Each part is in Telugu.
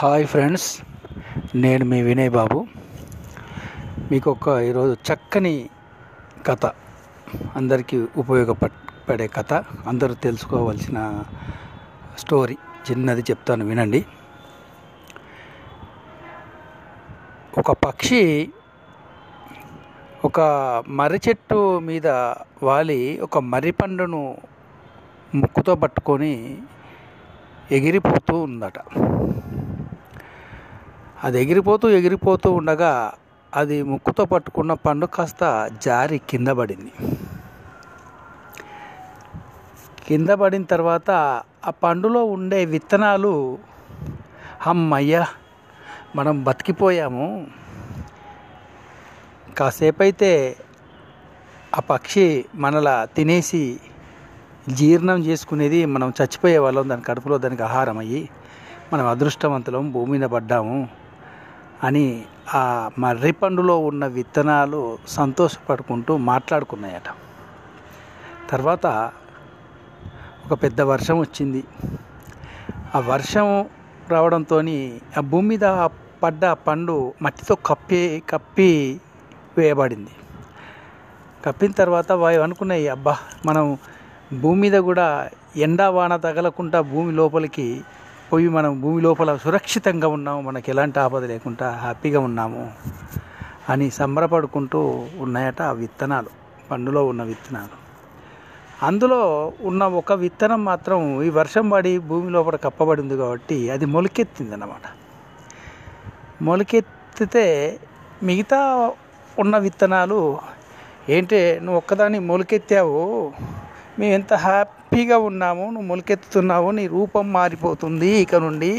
హాయ్ ఫ్రెండ్స్ నేను మీ వినయ్ బాబు. మీకు ఒక ఈరోజు చక్కని కథ అందరికీ ఉపయోగపడే కథ అందరూ తెలుసుకోవాల్సిన స్టోరీ చిన్నది చెప్తాను వినండి. ఒక పక్షి ఒక మర్రి చెట్టు మీద వాలి ఒక మర్రి పండును ముక్కుతో పట్టుకొని ఎగిరిపోతూ ఉందట. అది ఎగిరిపోతూ ఎగిరిపోతూ ఉండగా అది ముక్కుతో పట్టుకున్న పండు కాస్త జారి కింద పడింది. కింద పడిన తర్వాత ఆ పండులో ఉండే విత్తనాలు అమ్మయ్య మనం బతికిపోయాము. కాసేపు అయితే ఆ పక్షి మనలా తినేసి జీర్ణం చేసుకునేది మనం చచ్చిపోయే వాళ్ళం దాని కడుపులో దానికి ఆహారం అయ్యి మనం అదృష్టవంతులం భూమి మీద పడ్డాము. అని ఆ మర్రి పండులో ఉన్న విత్తనాలు సంతోషపడుకుంటూ మాట్లాడుకున్నాయట. తర్వాత ఒక పెద్ద వర్షం వచ్చింది. ఆ వర్షం రావడంతో ఆ భూమి మీద పడ్డ పండు మట్టితో కప్పి కప్పి వేయబడింది. కప్పిన తర్వాత వాయు అనుకున్నాయి అబ్బా! మనం భూమి మీద కూడా ఎండా వాన తగలకుండా భూమి లోపలికి పోయి మనం భూమి లోపల సురక్షితంగా ఉన్నాము మనకి ఎలాంటి ఆపద లేకుండా హ్యాపీగా ఉన్నాము అని సంబరపడుకుంటూ ఉన్నాయట ఆ విత్తనాలు పండులో ఉన్న విత్తనాలు. అందులో ఉన్న ఒక విత్తనం మాత్రం ఈ వర్షం పడి భూమి లోపల కప్పబడింది కాబట్టి అది మొలకెత్తింది అన్నమాట మొలకెత్తితే మిగతా ఉన్న విత్తనాలు ఏంటి నువ్వు ఒక్కదాన్ని మొలకెత్తావు మేము ఎంత హ్యాపీగా ఉన్నాము నువ్వు మొలకెత్తుతున్నావు నీ రూపం మారిపోతుంది ఇక నుండి.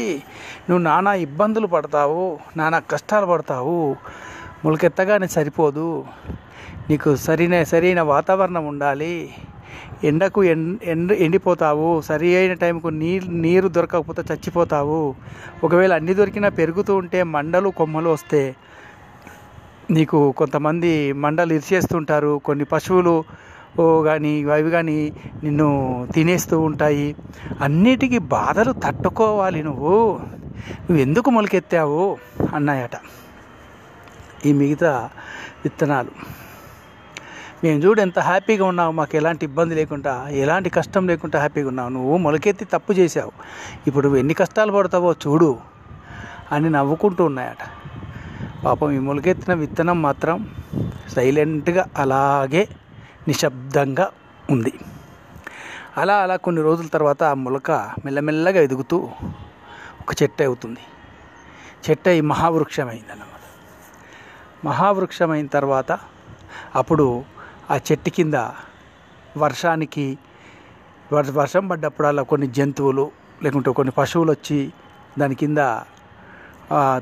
నువ్వు నానా ఇబ్బందులు పడతావు నానా కష్టాలు పడతావు. మొలకెత్తగానే సరిపోదు. నీకు సరైన సరైన వాతావరణం ఉండాలి. ఎండకు ఎండ ఎండ ఎండిపోతావు. సరి అయిన టైంకు నీరు నీరు దొరకకపోతే చచ్చిపోతావు. ఒకవేళ అన్ని దొరికినా పెరుగుతూ ఉంటే మండలు కొమ్మలు వస్తే నీకు కొంతమంది మండలు ఇరిచేస్తుంటారు కొన్ని పశువులు కానీ అవి కానీ నిన్ను తినేస్తూ ఉంటాయి. అన్నిటికీ బాధలు తట్టుకోవాలి నువ్వు. నువ్వు ఎందుకు మొలకెత్తావు? అన్నాయట. ఈ మిగతా విత్తనాలు. మేము చూడు ఎంత హ్యాపీగా ఉన్నావు. మాకు ఎలాంటి ఇబ్బంది లేకుండా ఎలాంటి కష్టం లేకుండా హ్యాపీగా ఉన్నావు. నువ్వు మొలకెత్తి తప్పు చేసావు ఇప్పుడు నువ్వు ఎన్ని కష్టాలు పడతావో చూడు అని నవ్వుకుంటూ ఉన్నాయట. పాపం ఈ మొలకెత్తిన విత్తనం మాత్రం సైలెంట్గా అలాగే నిశ్శబ్దంగా ఉంది. అలా అలా కొన్ని రోజుల తర్వాత ఆ మొలక మెల్లమెల్లగా ఎదుగుతూ ఒక చెట్టు అవుతుంది. చెట్టు అయి మహావృక్షమైంది అన్నమాట మహావృక్షమైన తర్వాత అప్పుడు ఆ చెట్టు కింద వర్షానికి వర్షం పడ్డప్పుడల్లా కొన్ని జంతువులు లేకుంటే కొన్ని పశువులు వచ్చి దాని కింద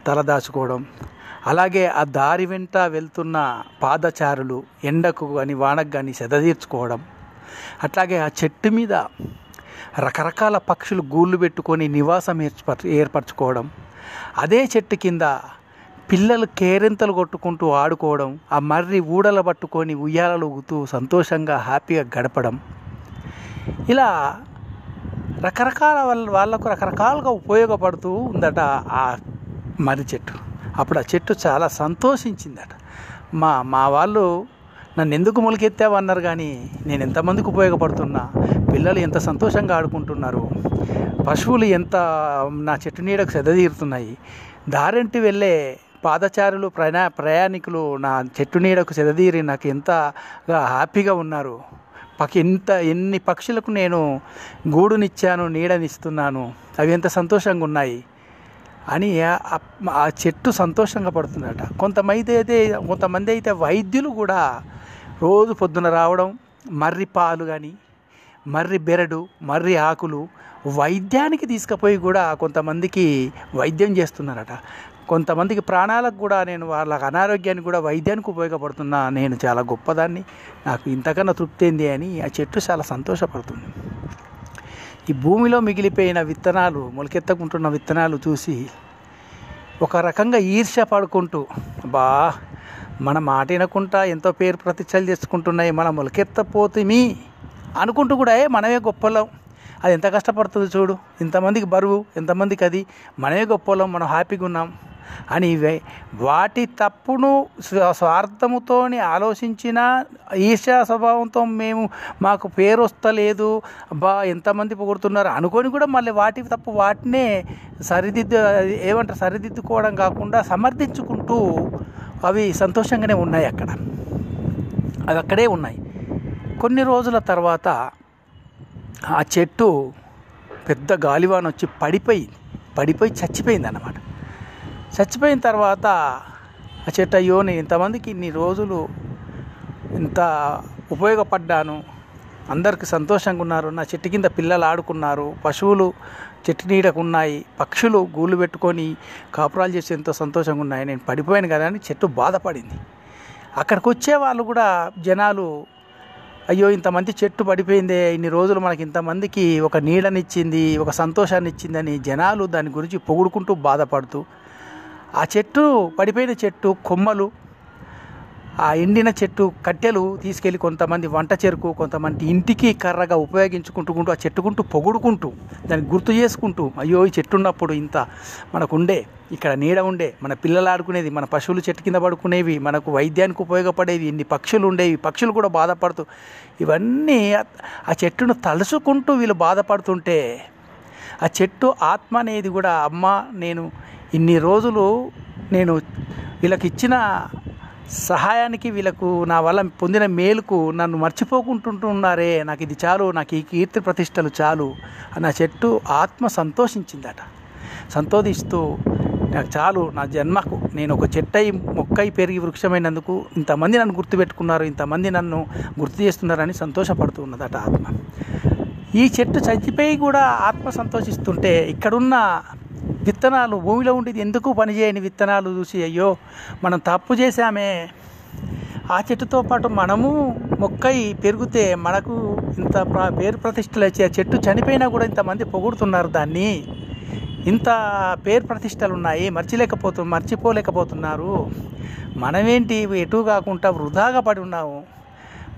తలదాచుకోవడం అలాగే ఆ దారి వెంట వెళ్తున్న పాదచారులు ఎండకు కానీ వానకు కానీ సెదతీర్చుకోవడం అట్లాగే ఆ చెట్టు మీద రకరకాల పక్షులు గూళ్ళు పెట్టుకొని నివాసం ఏర్పర ఏర్పరచుకోవడం అదే చెట్టు కింద పిల్లలు కేరింతలు కొట్టుకుంటూ ఆడుకోవడం ఆ మర్రి ఊడలు పట్టుకొని ఉయ్యాలలు ఊగుతూ సంతోషంగా హ్యాపీగా గడపడం. ఇలా రకరకాల వాళ్ళ వాళ్ళకు రకరకాలుగా ఉపయోగపడుతూ ఉందట ఆ మర్రి చెట్టు. అప్పుడు ఆ చెట్టు చాలా సంతోషించిందట. మా మా వాళ్ళు నన్ను ఎందుకు మొలకెత్తావు అన్నారు కానీ నేను ఎంతమందికి ఉపయోగపడుతున్నా? పిల్లలు ఎంత సంతోషంగా ఆడుకుంటున్నారు? పశువులు ఎంత నా చెట్టు నీడకు సెదతీరుతున్నాయి దారింటి వెళ్ళే పాదచారులు ప్రయా ప్రయాణికులు నా చెట్టు నీడకు సెదతీరి నాకు ఎంతగా హ్యాపీగా ఉన్నారు? పకి ఎంత ఎన్ని పక్షులకు నేను గూడునిచ్చాను నీడనిస్తున్నాను? అవి ఎంత సంతోషంగా ఉన్నాయి? అని ఆ- చెట్టు సంతోషంగా పడుతుందట. కొంతమంది అయితే కొంతమంది అయితే వైద్యులు కూడా రోజు పొద్దున రావడం మర్రి పాలు కానీ మర్రి బెరడు మర్రి ఆకులు వైద్యానికి తీసుకుపోయి కూడా కొంతమందికి వైద్యం చేస్తున్నారట. కొంతమందికి ప్రాణాలకు కూడా నేను వాళ్ళ అనారోగ్యానికి కూడా వైద్యానికి ఉపయోగపడుతున్నా నేను చాలా గొప్పదాన్ని. నాకు ఇంతకన్నా తృప్తి ఏంది అని ఆ చెట్టు చాలా సంతోషపడుతుంది. ఈ భూమిలో మిగిలిపోయిన విత్తనాలు మొలకెత్తకుంటున్న విత్తనాలు చూసి ఒక రకంగా ఈర్ష్య పడుకుంటూ బా మన మాట వినకుండా ఎంతో పేరు ప్రతిష్టలు చేసుకుంటున్నాయి మనం మొలకెత్తపోతుమి అనుకుంటూ కూడా "ఏ, మనమే గొప్పలం. అది ఎంత కష్టపడుతుంది చూడు. ఇంతమందికి బరువు ఎంతమందికి అది. మనమే గొప్పలం మనం హ్యాపీగా ఉన్నాం. అని వాటి తప్పును స్వార్థముతోని ఆలోచించిన ఈర్ష్యా స్వభావంతో మేము మాకు పేరు వస్తలేదు అబ్బా ఎంతమంది పొగుడుతున్నారు అనుకొని కూడా మళ్ళీ వాటి తప్పు వాటినే సరిదిద్దు ఏమంటారు సరిదిద్దుకోవడం కాకుండా సమర్థించుకుంటూ అవి సంతోషంగానే ఉన్నాయి అక్కడ. అవి అక్కడే ఉన్నాయి. కొన్ని రోజుల తర్వాత ఆ చెట్టు పెద్ద గాలివాన వచ్చి పడిపోయింది పడిపోయి చచ్చిపోయింది అన్నమాట చచ్చిపోయిన తర్వాత ఆ చెట్టు అయ్యో నేను ఇంతమందికి ఇన్ని రోజులు ఇంత ఉపయోగపడ్డాను. అందరికి సంతోషంగా ఉన్నారు. నా చెట్టు కింద పిల్లలు ఆడుకున్నారు. పశువులు చెట్టు నీడకు ఉన్నాయి. పక్షులు గూళ్ళు పెట్టుకొని కాపురాలు చేసి ఎంతో సంతోషంగా ఉన్నాయి. నేను పడిపోయాను కదా అని చెట్టు బాధపడింది. అక్కడికి వచ్చే వాళ్ళు కూడా జనాలు అయ్యో ఇంతమంది చెట్టు పడిపోయిందే. ఇన్ని రోజులు మనకి ఇంతమందికి ఒక నీడనిచ్చింది ఒక సంతోషాన్ని ఇచ్చిందని జనాలు దాని గురించి పొగుడుకుంటూ బాధపడుతూ ఆ చెట్టు పడిపోయిన చెట్టు కొమ్మలు ఆ ఎండిన చెట్టు కట్టెలు తీసుకెళ్ళి కొంతమంది వంట చెరుకు కొంతమంది ఇంటికి కర్రగా ఉపయోగించుకుంటుకుంటూ ఆ చెట్టుకుంటూ పొగుడుకుంటూ దాన్ని గుర్తు చేసుకుంటూ అయ్యో ఈ చెట్టు ఉన్నప్పుడు ఇంత మనకు ఉండే ఇక్కడ నీడ ఉండే మన పిల్లలు ఆడుకునేది మన పశువులు చెట్టు కింద పడుకునేవి మనకు వైద్యానికి ఉపయోగపడేవి ఇన్ని పక్షులు ఉండేవి పక్షులు కూడా బాధపడుతూ ఇవన్నీ ఆ చెట్టును తలుచుకుంటూ వీళ్ళు బాధపడుతుంటే ఆ చెట్టు ఆత్మ అనేది కూడా అమ్మ నేను ఇన్ని రోజులు నేను వీళ్ళకి ఇచ్చిన సహాయానికి వీళ్ళకు నా వల్ల పొందిన మేలుకు నన్ను మర్చిపోకుంటుంటున్నారే. నాకు ఇది చాలు నాకు ఈ కీర్తి ప్రతిష్టలు చాలు అని ఆ చెట్టు ఆత్మ సంతోషించిందట. సంతోషిస్తూ నాకు చాలు నా జన్మకు నేను ఒక చెట్టై మొక్కై పెరిగి వృక్షమైనందుకు ఇంతమంది నన్ను గుర్తుపెట్టుకున్నారు ఇంతమంది నన్ను గుర్తు చేస్తున్నారని సంతోషపడుతూ ఉన్నదట ఆత్మ. ఈ చెట్టు చచ్చిపోయి కూడా ఆత్మ సంతోషిస్తుంటే ఇక్కడున్న విత్తనాలు భూమిలో ఉండేది ఎందుకు పనిచేయని విత్తనాలు చూసి అయ్యో మనం తప్పు చేశామే. ఆ చెట్టుతో పాటు మనము మొక్కై పెరిగితే మనకు ఇంత పేరు ప్రతిష్టలు వచ్చి ఆ చెట్టు చనిపోయినా కూడా ఇంతమంది పొగుడుతున్నారు దాన్ని. ఇంత పేరు ప్రతిష్టలు ఉన్నాయి మర్చిలేకపోతు మర్చిపోలేకపోతున్నారు. మనమేంటి ఎటు కాకుండా వృధాగా పడి ఉన్నాము?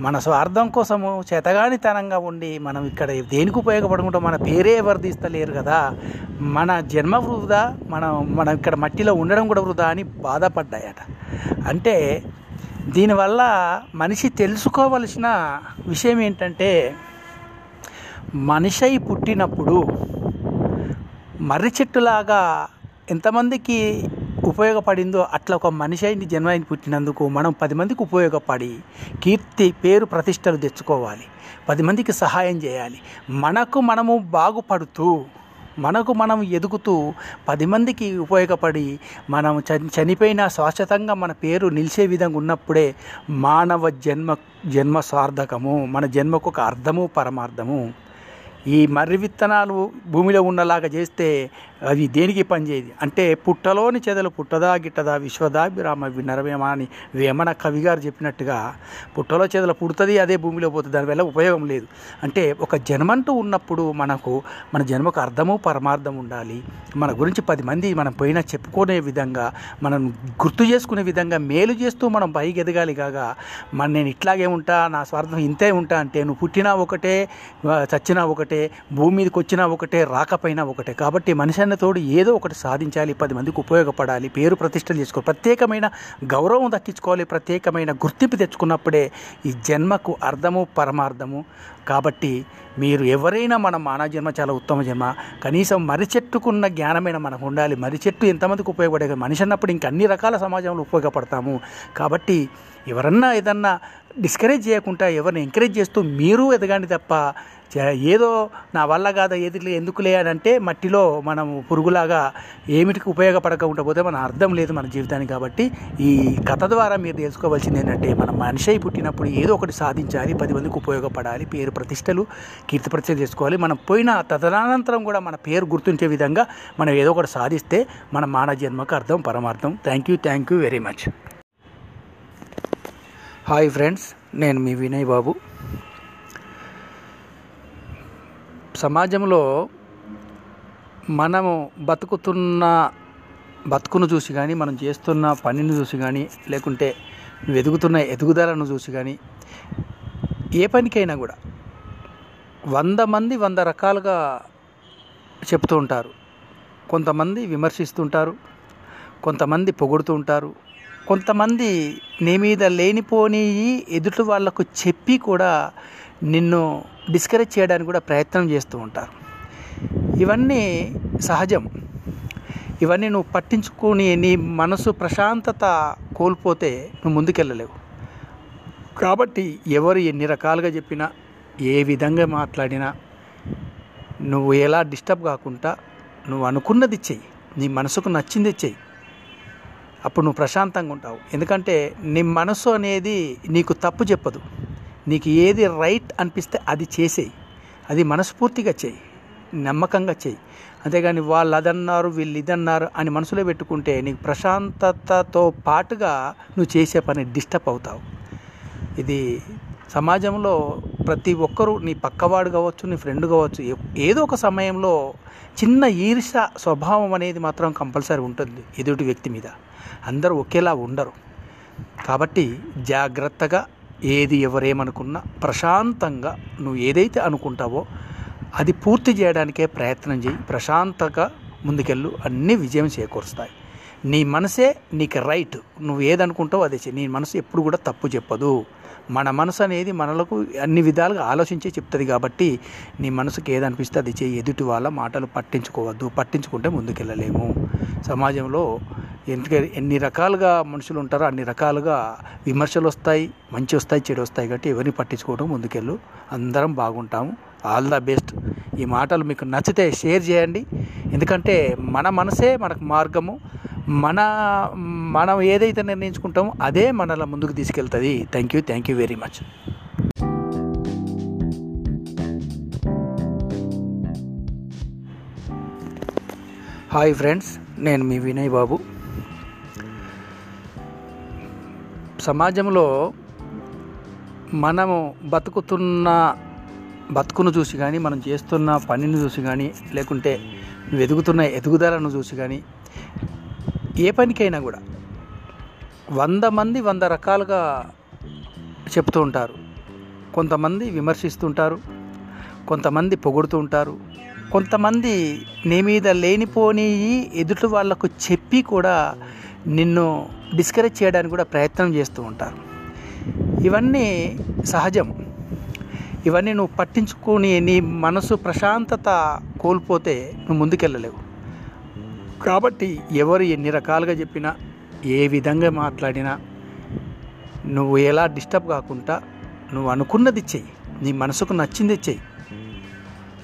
మన స్వార్థం కోసము చేతగానితనంగా ఉండి మనం ఇక్కడ దేనికి ఉపయోగపడకుండా మన పేరే వర్ధిస్తలేరు కదా. మన జన్మ వృధా మనం మనం ఇక్కడ మట్టిలో ఉండడం కూడా వృధా అని బాధపడ్డాయట. అంటే దీనివల్ల మనిషి తెలుసుకోవలసిన విషయం ఏంటంటే మనిషి పుట్టినప్పుడు మర్రి చెట్టులాగా ఎంతమందికి ఉపయోగపడిందో అట్లా ఒక మనిషి అయిన జన్మైన పుట్టినందుకు మనం పది మందికి ఉపయోగపడి కీర్తి పేరు ప్రతిష్టలు తెచ్చుకోవాలి. పది మందికి సహాయం చేయాలి. మనకు మనము బాగుపడుతూ మనకు మనం ఎదుగుతూ పది మందికి ఉపయోగపడి మనం చని చనిపోయిన శాశ్వతంగా మన పేరు నిలిచే విధంగా ఉన్నప్పుడే మానవ జన్మ జన్మ సార్థకము మన జన్మకు ఒక అర్థము పరమార్థము. ఈ మర్రి విత్తనాలు భూమిలో ఉన్నలాగా చేస్తే అవి దేనికి పనిచేయదు? అంటే పుట్టలోని చెదలు పుట్టదా గిట్టదా విశ్వదాభిరామ వినరవేమ అని వేమన కవి గారు చెప్పినట్టుగా పుట్టలో చెదలు పుడుతుంది అదే భూమిలో పోతుంది దానివల్ల ఉపయోగం లేదు. అంటే ఒక జన్మంటూ ఉన్నప్పుడు మనకు మన జన్మకు అర్థము పరమార్థం ఉండాలి. మన గురించి పది మంది మనం పోయినా చెప్పుకునే విధంగా మనం గుర్తు చేసుకునే విధంగా మేలు చేస్తూ మనం పైకి ఎదగాలి కాగా మన నేను ఇట్లాగే ఉంటా నా స్వార్థం ఇంతే ఉంటా అంటే నువ్వు పుట్టినా ఒకటే చచ్చినా ఒకటే భూమి మీదకి వచ్చినా ఒకటే రాకపోయినా ఒకటే. కాబట్టి మనిషి అన్న తోడు ఏదో ఒకటి సాధించాలి పది మందికి ఉపయోగపడాలి పేరు ప్రతిష్టలు చేసుకోవాలి. ప్రత్యేకమైన గౌరవం దక్కించుకోవాలి ప్రత్యేకమైన గుర్తింపు తెచ్చుకున్నప్పుడే ఈ జన్మకు అర్థము పరమార్థము. కాబట్టి మీరు ఎవరైనా మన మానవ జన్మ చాలా ఉత్తమ జన్మ. కనీసం మర్రి చెట్టుకున్న జ్ఞానమైన మనకు ఉండాలి. మర్రి చెట్టు ఎంతమందికి ఉపయోగపడే మనిషి అన్నప్పుడు ఇంక అన్ని రకాల సమాజంలో ఉపయోగపడతాము. కాబట్టి ఎవరన్నా ఏదన్నా డిస్కరేజ్ చేయకుండా ఎవరిని ఎంకరేజ్ చేస్తూ మీరు ఎదగండి తప్ప ఏదో నా వల్ల కాదా ఏది ఎందుకులే అని అంటే మట్టిలో మనం పురుగులాగా ఏమిటికి ఉపయోగపడకుండా పోతే మన అర్థం లేదు మన జీవితానికి కాబట్టి ఈ కథ ద్వారా మీరు తెలుసుకోవాల్సింది ఏంటంటే మనం మనిషి పుట్టినప్పుడు ఏదో ఒకటి సాధించాలి పది మందికి ఉపయోగపడాలి పేరు ప్రతిష్టలు కీర్తి ప్రతిష్టలు చేసుకోవాలి. మనం పోయిన తదనంతరం కూడా మన పేరు గుర్తుంచే విధంగా మనం ఏదో ఒకటి సాధిస్తే మన మానవ జన్మకు అర్థం పరమార్థం. Thank you thank you very much hi friends నేను మీ వినయ్ బాబు. సమాజంలో మనము బతుకుతున్న బతుకును చూసి కానీ మనం చేస్తున్న పనిని చూసి కానీ లేకుంటే నువ్వు ఎదుగుతున్న ఎదుగుదలను చూసి కానీ ఏ పనికైనా కూడా వంద మంది వంద రకాలుగా చెప్తూ ఉంటారు. కొంతమంది విమర్శిస్తుంటారు కొంతమంది పొగుడుతూ ఉంటారు కొంతమంది నీ మీద లేనిపోని ఎదుటి వాళ్ళకు చెప్పి కూడా నిన్ను డిస్కరేజ్ చేయడానికి కూడా ప్రయత్నం చేస్తూ ఉంటారు. ఇవన్నీ సహజం. ఇవన్నీ నువ్వు పట్టించుకొని నీ మనసు ప్రశాంతత కోల్పోతే నువ్వు ముందుకెళ్ళలేవు. కాబట్టి ఎవరు ఎన్ని రకాలుగా చెప్పినా ఏ విధంగా మాట్లాడినా నువ్వు ఎలా డిస్టర్బ్ కాకుండా నువ్వు అనుకున్నది చెయ్యి. నీ మనసుకు నచ్చింది చెయ్యి. అప్పుడు నువ్వు ప్రశాంతంగా ఉంటావు. ఎందుకంటే నీ మనసు అనేది నీకు తప్పు చెప్పదు. నీకు ఏది రైట్ అనిపిస్తే అది చేసేయి. అది మనస్ఫూర్తిగా చెయ్యి నమ్మకంగా చెయ్యి అంతేగాని వాళ్ళు అదన్నారు వీళ్ళు ఇదన్నారు అని మనసులో పెట్టుకుంటే నీకు ప్రశాంతతతో పాటుగా నువ్వు చేసే పని డిస్టర్బ్ అవుతావు. ఇది సమాజంలో ప్రతి ఒక్కరూ నీ పక్కవాడు కావచ్చు నీ ఫ్రెండ్ కావచ్చు ఏదో ఒక సమయంలో చిన్న ఈర్ష స్వభావం అనేది మాత్రం కంపల్సరీ ఉంటుంది ఎదుటి వ్యక్తి మీద. అందరూ ఒకేలా ఉండరు. కాబట్టి జాగ్రత్తగా ఏది ఎవరేమనుకున్నా ప్రశాంతంగా నువ్వు ఏదైతే అనుకుంటావో అది పూర్తి చేయడానికే ప్రయత్నం చేయి. ప్రశాంతంగా ముందుకెళ్ళు. అన్నీ విజయం చేకూరుస్తాయి. నీ మనసే నీకు రైట్ నువ్వు ఏదనుకుంటావు అదే చెయ్యి. నీ మనసు ఎప్పుడు కూడా తప్పు చెప్పదు. మన మనసు అనేది మనలకు అన్ని విధాలుగా ఆలోచించే చెప్తుంది కాబట్టి నీ మనసుకి ఏదనిపిస్తే అది చేయి ఎదుటి వాళ్ళ మాటలు పట్టించుకోవద్దు. పట్టించుకుంటే ముందుకెళ్ళలేము. సమాజంలో ఎందుకంటే ఎన్ని రకాలుగా మనుషులు ఉంటారో అన్ని రకాలుగా విమర్శలు వస్తాయి మంచి వస్తాయి చెడు వస్తాయి కాబట్టి ఎవరిని పట్టించుకోవడం ముందుకెళ్ళు. అందరం బాగుంటాము. ఆల్ ద బెస్ట్ ఈ మాటలు మీకు నచ్చితే షేర్ చేయండి. ఎందుకంటే మన మనసే మనకు మార్గము. మన మనం ఏదైతే నిర్ణయించుకుంటామో అదే మనల ముందుకు తీసుకెళ్తుంది. Thank you thank you very much hi friends నేను మీ వినయ్ బాబు సమాజంలో మనము బతుకుతున్న బతుకును చూసి కానీ మనం చేస్తున్న పనిని చూసి కానీ లేకుంటే నువ్వు ఎదుగుతున్న ఎదుగుదలను చూసి కానీ ఏ పనికైనా కూడా వంద మంది వంద రకాలుగా చెప్తూ ఉంటారు. కొంతమంది విమర్శిస్తుంటారు కొంతమంది పొగుడుతూ ఉంటారు కొంతమంది నీ మీద లేనిపోని ఎదుటి వాళ్ళకు చెప్పి కూడా నిన్ను డిస్కరేజ్ చేయడానికి కూడా ప్రయత్నం చేస్తూ ఉంటారు. ఇవన్నీ సహజం. ఇవన్నీ నువ్వు పట్టించుకొని నీ మనసు ప్రశాంతత కోల్పోతే నువ్వు ముందుకెళ్ళలేవు. కాబట్టి ఎవరు ఎన్ని రకాలుగా చెప్పినా ఏ విధంగా మాట్లాడినా నువ్వు ఎలా డిస్టర్బ్ కాకుండా నువ్వు అనుకున్నది చెయ్యి. నీ మనసుకు నచ్చింది చెయ్యి.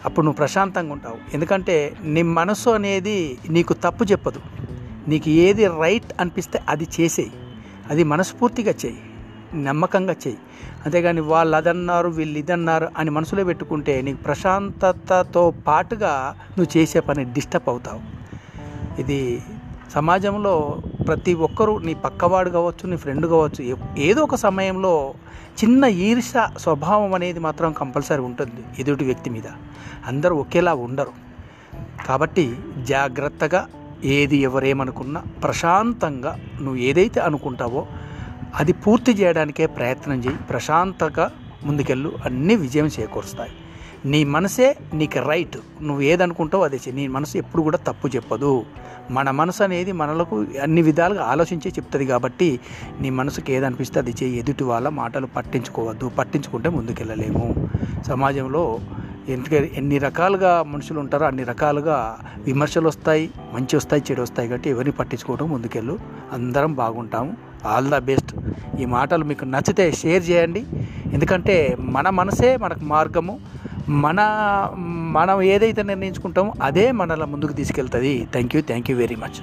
అప్పుడు నువ్వు ప్రశాంతంగా ఉంటావు. ఎందుకంటే నీ మనసు అనేది నీకు తప్పు చెప్పదు. నీకు ఏది రైట్ అనిపిస్తే అది చేసేయి. అది మనస్ఫూర్తిగా చెయ్యి. నమ్మకంగా చెయ్యి. అంతేగాని వాళ్ళు అదన్నారు వీళ్ళు ఇదన్నారు అని మనసులో పెట్టుకుంటే నీకు ప్రశాంతతతో పాటుగా నువ్వు చేసే పని డిస్టర్బ్ అవుతావు. ఇది సమాజంలో ప్రతి ఒక్కరూ నీ పక్కవాడు కావచ్చు నీ ఫ్రెండ్ కావచ్చు ఏదో ఒక సమయంలో చిన్న ఈర్ష స్వభావం అనేది మాత్రం కంపల్సరీ ఉంటుంది ఎదుటి వ్యక్తి మీద. అందరూ ఒకేలా ఉండరు. కాబట్టి జాగ్రత్తగా ఏది ఎవరేమనుకున్నా ప్రశాంతంగా నువ్వు ఏదైతే అనుకుంటావో అది పూర్తి చేయడానికే ప్రయత్నం చేయి. ప్రశాంతంగా ముందుకెళ్ళు. అన్నీ విజయం చేకూరుస్తాయి. నీ మనసే నీకు రైట్ నువ్వు ఏదనుకుంటావో అదే నీ మనసు ఎప్పుడు కూడా తప్పు చెప్పదు. మన మనసు అనేది మనలకు అన్ని విధాలుగా ఆలోచించే చెప్తుంది కాబట్టి నీ మనసుకి ఏదనిపిస్తే అది చేయి ఎదుటి వాళ్ళ మాటలు పట్టించుకోవద్దు. పట్టించుకుంటే ముందుకెళ్ళలేము. సమాజంలో ఎందుకంటే ఎన్ని రకాలుగా మనుషులు ఉంటారో అన్ని రకాలుగా విమర్శలు వస్తాయి మంచి వస్తాయి చెడు వస్తాయి కాబట్టి ఎవరిని పట్టించుకోవడం ముందుకెళ్ళు. అందరం బాగుంటాము. All the best. ఈ మాటలు మీకు నచ్చితే షేర్ చేయండి. ఎందుకంటే మన మనసే మనకు మార్గము. మన మనం ఏదైతే నిర్ణయించుకుంటామో అదే మనల ముందుకు తీసుకెళ్తుంది. Thank you thank you very much